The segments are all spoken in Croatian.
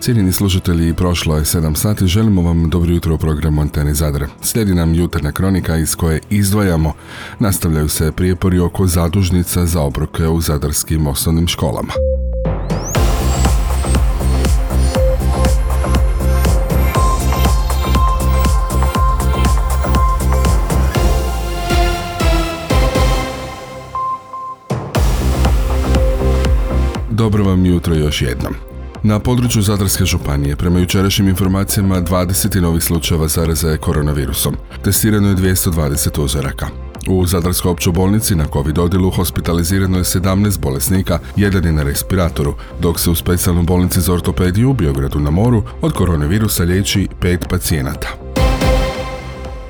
Cijenjeni slušatelji, prošlo je 7 sati, želimo vam dobro jutro u programu Antene Zadra. Slijedi nam jutarnja kronika iz koje izdvajamo. Nastavljaju se prijepori oko zadužnica za obroke u zadarskim osnovnim školama. Dobro vam jutro još jednom. Na području Zadarske županije, prema jučerašnjim informacijama, 20 novih slučajeva zaraze koronavirusom. Testirano je 220 uzoraka. U Zadarskoj općoj bolnici na COVID odjelu hospitalizirano je 17 bolesnika, jedan je na respiratoru, dok se u specijalnoj bolnici za ortopediju u Biogradu na moru od koronavirusa liječi pet pacijenata.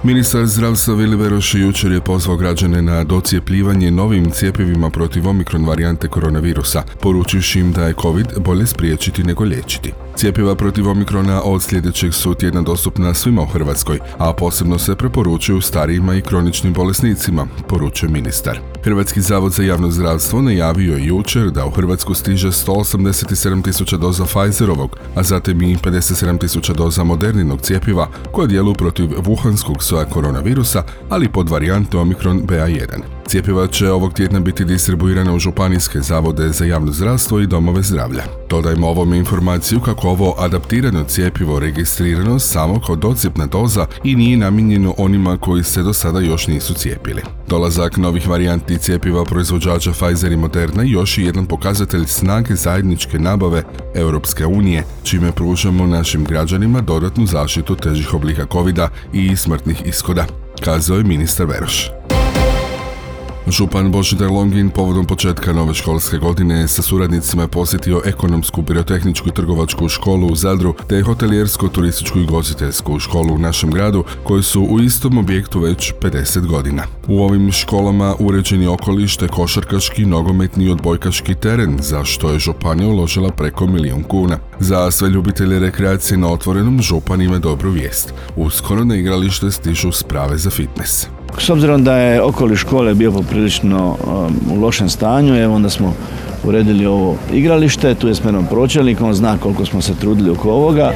Ministar zdravstva Vili Beroš jučer je pozvao građane na docijepljivanje novim cijepivima protiv omikron varijante koronavirusa, poručivši im da je COVID bolje spriječiti nego liječiti. Cijepiva protiv omikrona od sljedećeg su tjedna dostupna svima u Hrvatskoj, a posebno se preporučuju starijima i kroničnim bolesnicima, poručuje ministar. Hrvatski zavod za javno zdravstvo najavio je jučer da u Hrvatsku stiže 187 tisuća doza Pfizerovog, a zatim i 57 tisuća doza moderninog cijepiva koje djeluju protiv wuhanskog soja koronavirusa, ali pod varijantom Omikron BA1. Cijepiva će ovog tjedna biti distribuirana u županijske zavode za javno zdravstvo i domove zdravlja. Dodajmo ovom informaciju kako ovo adaptirano cijepivo registrirano samo kao docjepna doza i nije namijenjeno onima koji se do sada još nisu cijepili. Dolazak novih varijanti cijepiva proizvođača Pfizer i Moderna još je jedan pokazatelj snage zajedničke nabave Europske unije, čime pružamo našim građanima dodatnu zaštitu težih oblika covid i smrtnih ishoda, kazao je ministar Veroš. Župan Božidar Longin povodom početka nove školske godine sa suradnicima je posjetio ekonomsku, pirotehničku i trgovačku školu u Zadru te hotelijersko-turističku i gostiteljsku školu u našem gradu koji su u istom objektu već 50 godina. U ovim školama uređeni okoliš te košarkaški, nogometni i odbojkaški teren za što je županija uložila preko milijun kuna. Za sve ljubitelje rekreacije na otvorenom župan ima dobru vijest. Uskoro na igralište stižu sprave za fitness. S obzirom da je okoliš škole bio poprilično um, u lošem stanju, evo onda smo uredili ovo igralište, tu je s menom pročelnik, on zna koliko smo se trudili oko ovoga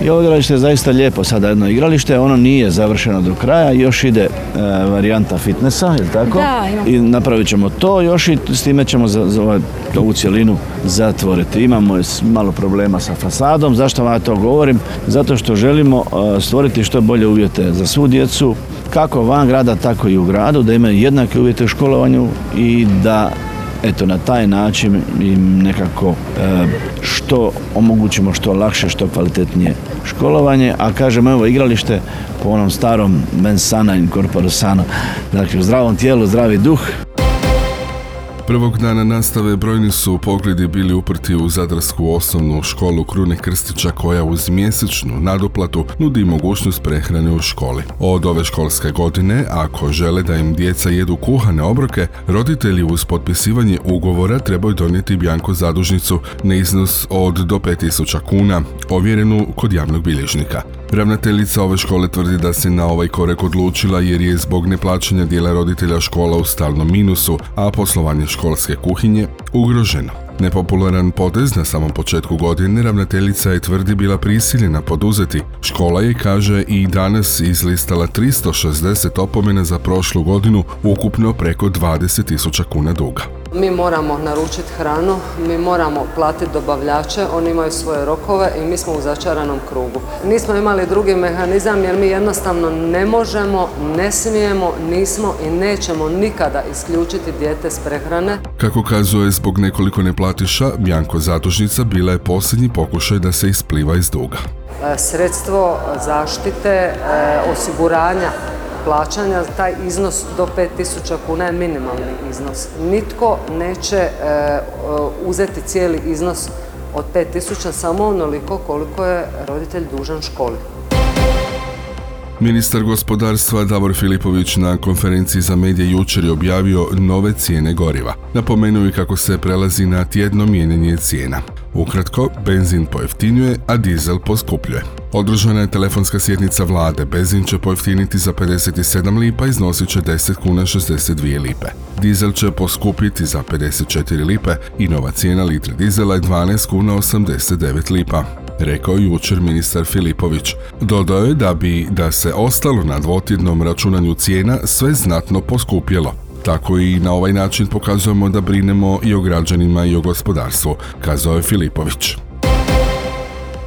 i ovo igralište je zaista lijepo sada jedno igralište, ono nije završeno do kraja, još ide e, varijanta fitnessa, je tako? Da, I napravit ćemo to još i s time ćemo za, za ovaj, ovu cjelinu zatvoriti. Imamo malo problema sa fasadom, zašto vam ja to govorim? Zato što želimo e, stvoriti što bolje uvjete za svu djecu, kako van grada, tako i u gradu, da imaju jednake uvjete u školovanju i da eto na taj način im nekako e, što omogućimo što lakše, što kvalitetnije školovanje, a kažem evo igralište po onom starom mens sana in corpore sano, dakle u zdravom tijelu, zdravi duh. Prvog dana nastave brojni su pogledi bili uprti u Zadarsku osnovnu školu Krune Krstića koja uz mjesečnu nadoplatu nudi mogućnost prehrane u školi. Od ove školske godine, ako žele da im djeca jedu kuhane obroke, roditelji uz potpisivanje ugovora trebaju donijeti bjanko zadužnicu na iznos od do 5000 kuna, ovjerenu kod javnog bilježnika. Ravnateljica ove škole tvrdi da se na ovaj korek odlučila jer je zbog neplaćanja dijela roditelja škola u stalnom minusu, a poslovanje školske kuhinje ugroženo. Nepopularan potez na samom početku godine ravnateljica je tvrdi bila prisiljena poduzeti. Škola je, kaže, i danas izlistala 360 opomena za prošlu godinu, ukupno preko 20.000 kuna duga. Mi moramo naručiti hranu, mi moramo platiti dobavljače, oni imaju svoje rokove i mi smo u začaranom krugu. Nismo imali drugi mehanizam jer mi jednostavno ne možemo, ne smijemo, nismo i nećemo nikada isključiti dijete s prehrane. Kako kazuje, zbog nekoliko neplatiša, Bjanko Zadužnica bila je posljednji pokušaj da se ispliva iz duga. E, Sredstvo zaštite, e, osiguranja plaćanja, taj iznos do 5000 kuna je minimalni iznos. Nitko neće e, uzeti cijeli iznos od 5000 samo onoliko koliko je roditelj dužan školi. Ministar gospodarstva Davor Filipović na konferenciji za medije jučer je objavio nove cijene goriva. Napomenuo je kako se prelazi na tjedno mijenjanje cijena. Ukratko, benzin pojeftinjuje, a dizel poskupljuje. Održana je telefonska sjednica vlade, benzin će pojeftiniti za 57 lipa, iznosit će 10 kuna 62 lipe. Dizel će poskupiti za 54 lipe i nova cijena litre dizela je 12 kuna 89 lipa. rekao jučer ministar Filipović. Dodao je da bi da se ostalo na dvotjednom računanju cijena sve znatno poskupjelo. Tako i na ovaj način pokazujemo da brinemo i o građanima i o gospodarstvu, kazao je Filipović.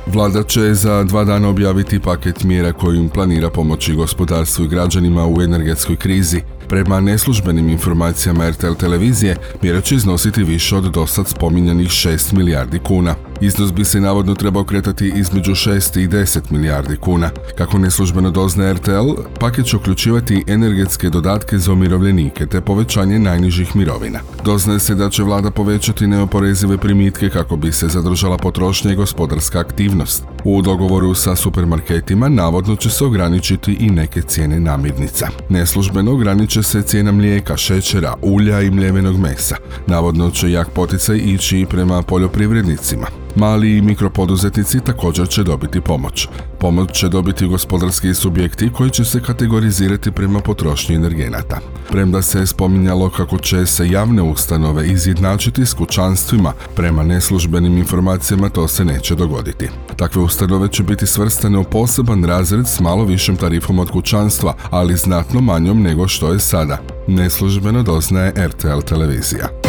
Vlada će za dva dana objaviti paket mjera kojim planira pomoći gospodarstvu i građanima u energetskoj krizi. Prema neslužbenim informacijama RTL televizije, mjera će iznositi više od dosad spominjanih 6 milijardi kuna. Iznos bi se navodno trebao kretati između 6 i 10 milijardi kuna. Kako neslužbeno dozna RTL, paket će uključivati energetske dodatke za umirovljenike te povećanje najnižih mirovina. Doznaje se da će vlada povećati neoporezive primitke kako bi se zadržala potrošnja i gospodarska aktivnost. U dogovoru sa supermarketima navodno će se ograničiti i neke cijene namirnica. Neslužbeno ograniče se cijena mlijeka, šećera, ulja i mljevenog mesa. Navodno će jak poticaj ići i prema poljoprivrednicima. Mali i mikropoduzetnici također će dobiti pomoć. Pomoć će dobiti gospodarski subjekti koji će se kategorizirati prema potrošnji energenata. Premda se je spominjalo kako će se javne ustanove izjednačiti s kućanstvima, prema neslužbenim informacijama to se neće dogoditi. Takve ustanove će biti svrstane u poseban razred s malo višim tarifom od kućanstva, ali znatno manjom nego što je sada. Neslužbeno doznaje RTL televizija.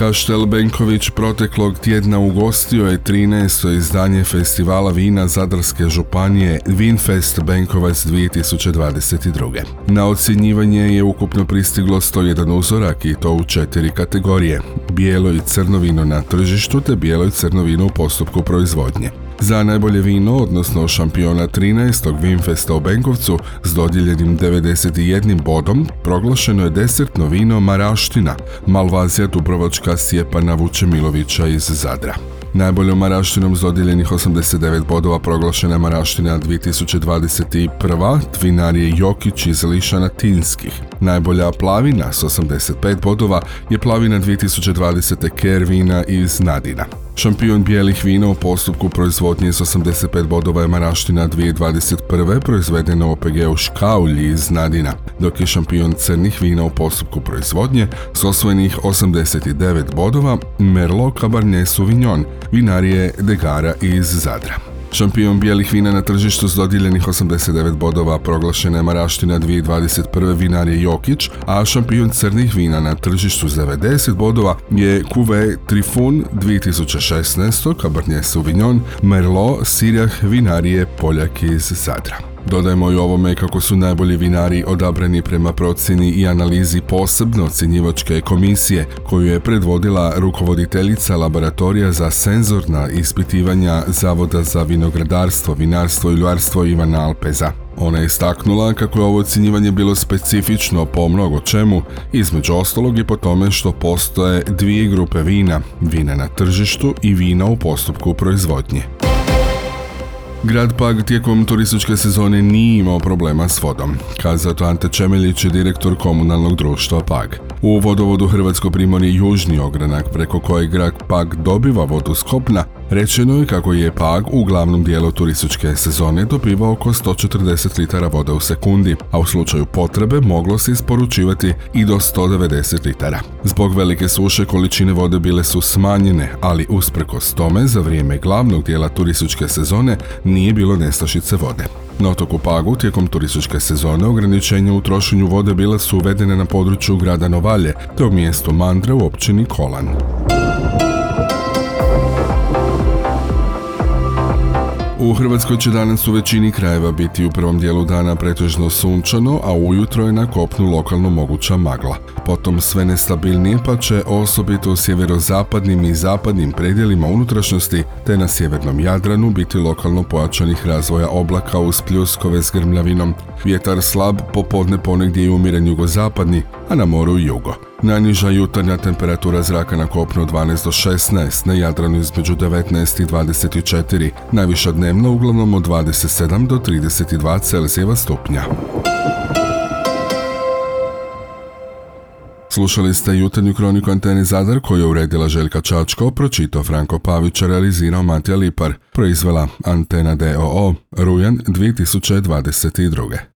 Kaštel Benković proteklog tjedna ugostio je 13. izdanje festivala vina Zadarske županije Vinfest Benkovac 2022. Na ocjenjivanje je ukupno pristiglo 101 uzorak i to u četiri kategorije. Bijelo i crno vino na tržištu te bijelo i crno vino u postupku proizvodnje. Za najbolje vino, odnosno šampiona 13. Vinfesta u Benkovcu s dodijeljenim 91 bodom, proglašeno je desertno vino Maraština, Malvazija Dubrovačka Sjepana Vučemilovića iz Zadra. Najboljom Maraštinom s dodijeljenih 89 bodova proglašena Maraština 2021. Vinarije Jokić iz Lišana Tinskih. Najbolja plavina s 85 bodova je plavina 2020. Kervina iz Nadina. Šampion bijelih vina u postupku proizvodnje s 85 bodova je Maraština 2021. proizvedena u OPG-u Škaulji iz Nadina, dok je šampion crnih vina u postupku proizvodnje s osvojenih 89 bodova Merlot Cabernet Sauvignon, vinarije Degara iz Zadra. Šampion bijelih vina na tržištu s dodijeljenih 89 bodova proglašena je Maraština 2021. vinar je Jokić, a šampion crnih vina na tržištu s 90 bodova je Cuvée Trifun 2016. Cabernet Sauvignon Merlot Sirjah vinarije Poljak iz Zadra. Dodajmo i ovome kako su najbolji vinari odabrani prema procjeni i analizi posebno ocjenjivačke komisije koju je predvodila rukovoditeljica laboratorija za senzorna ispitivanja Zavoda za vinogradarstvo, vinarstvo i ljuarstvo Ivana Alpeza. Ona je istaknula kako je ovo ocjenjivanje bilo specifično po mnogo čemu, između ostalog i po tome što postoje dvije grupe vina, vina na tržištu i vina u postupku proizvodnje. Grad Pag tijekom turističke sezone nije imao problema s vodom, kazao to Ante Čemeljić, direktor komunalnog društva Pag. U vodovodu Hrvatsko primorje južni ogranak preko kojeg grad Pag dobiva vodu s kopna, rečeno je kako je Pag u glavnom dijelu turističke sezone dobivao oko 140 litara vode u sekundi, a u slučaju potrebe moglo se isporučivati i do 190 litara. Zbog velike suše količine vode bile su smanjene, ali usprkos tome za vrijeme glavnog dijela turističke sezone nije bilo nestašice vode. Na otoku Pagu tijekom turističke sezone ograničenja u trošenju vode bile su uvedene na području grada Novalje te u mjestu Mandre u općini Kolan. U Hrvatskoj će danas u većini krajeva biti u prvom dijelu dana pretežno sunčano, a ujutro je na kopnu lokalno moguća magla. Potom sve nestabilnije pa će osobito u sjeverozapadnim i zapadnim predjelima unutrašnjosti te na sjevernom Jadranu biti lokalno pojačanih razvoja oblaka uz pljuskove s grmljavinom. Vjetar slab, popodne ponegdje i umiren jugozapadni, a na moru jugo. Najniža jutarnja temperatura zraka na kopnu 12 do 16, na Jadranu između 19 i 24, najviša dnevno uglavnom od 27 do 32 Celzijeva stupnja. Slušali ste jutarnju kroniku Anteni Zadar koju je uredila Željka Čačko, pročitao Franko Pavić, realizirao Matija Lipar, proizvela Antena DOO, Rujan 2022.